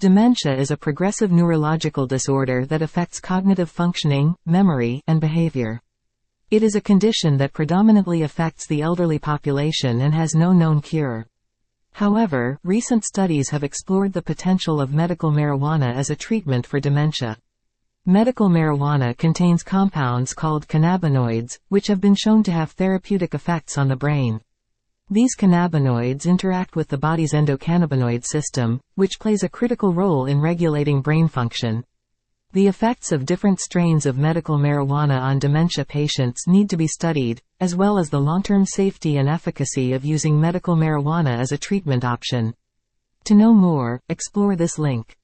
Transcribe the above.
Dementia is a progressive neurological disorder that affects cognitive functioning, memory, and behavior. It is a condition that predominantly affects the elderly population and has no known cure. However, recent studies have explored the potential of medical marijuana as a treatment for dementia. Medical marijuana contains compounds called cannabinoids, which have been shown to have therapeutic effects on the brain. These cannabinoids interact with the body's endocannabinoid system, which plays a critical role in regulating brain function. The effects of different strains of medical marijuana on dementia patients need to be studied, as well as the long-term safety and efficacy of using medical marijuana as a treatment option. To know more, explore this link.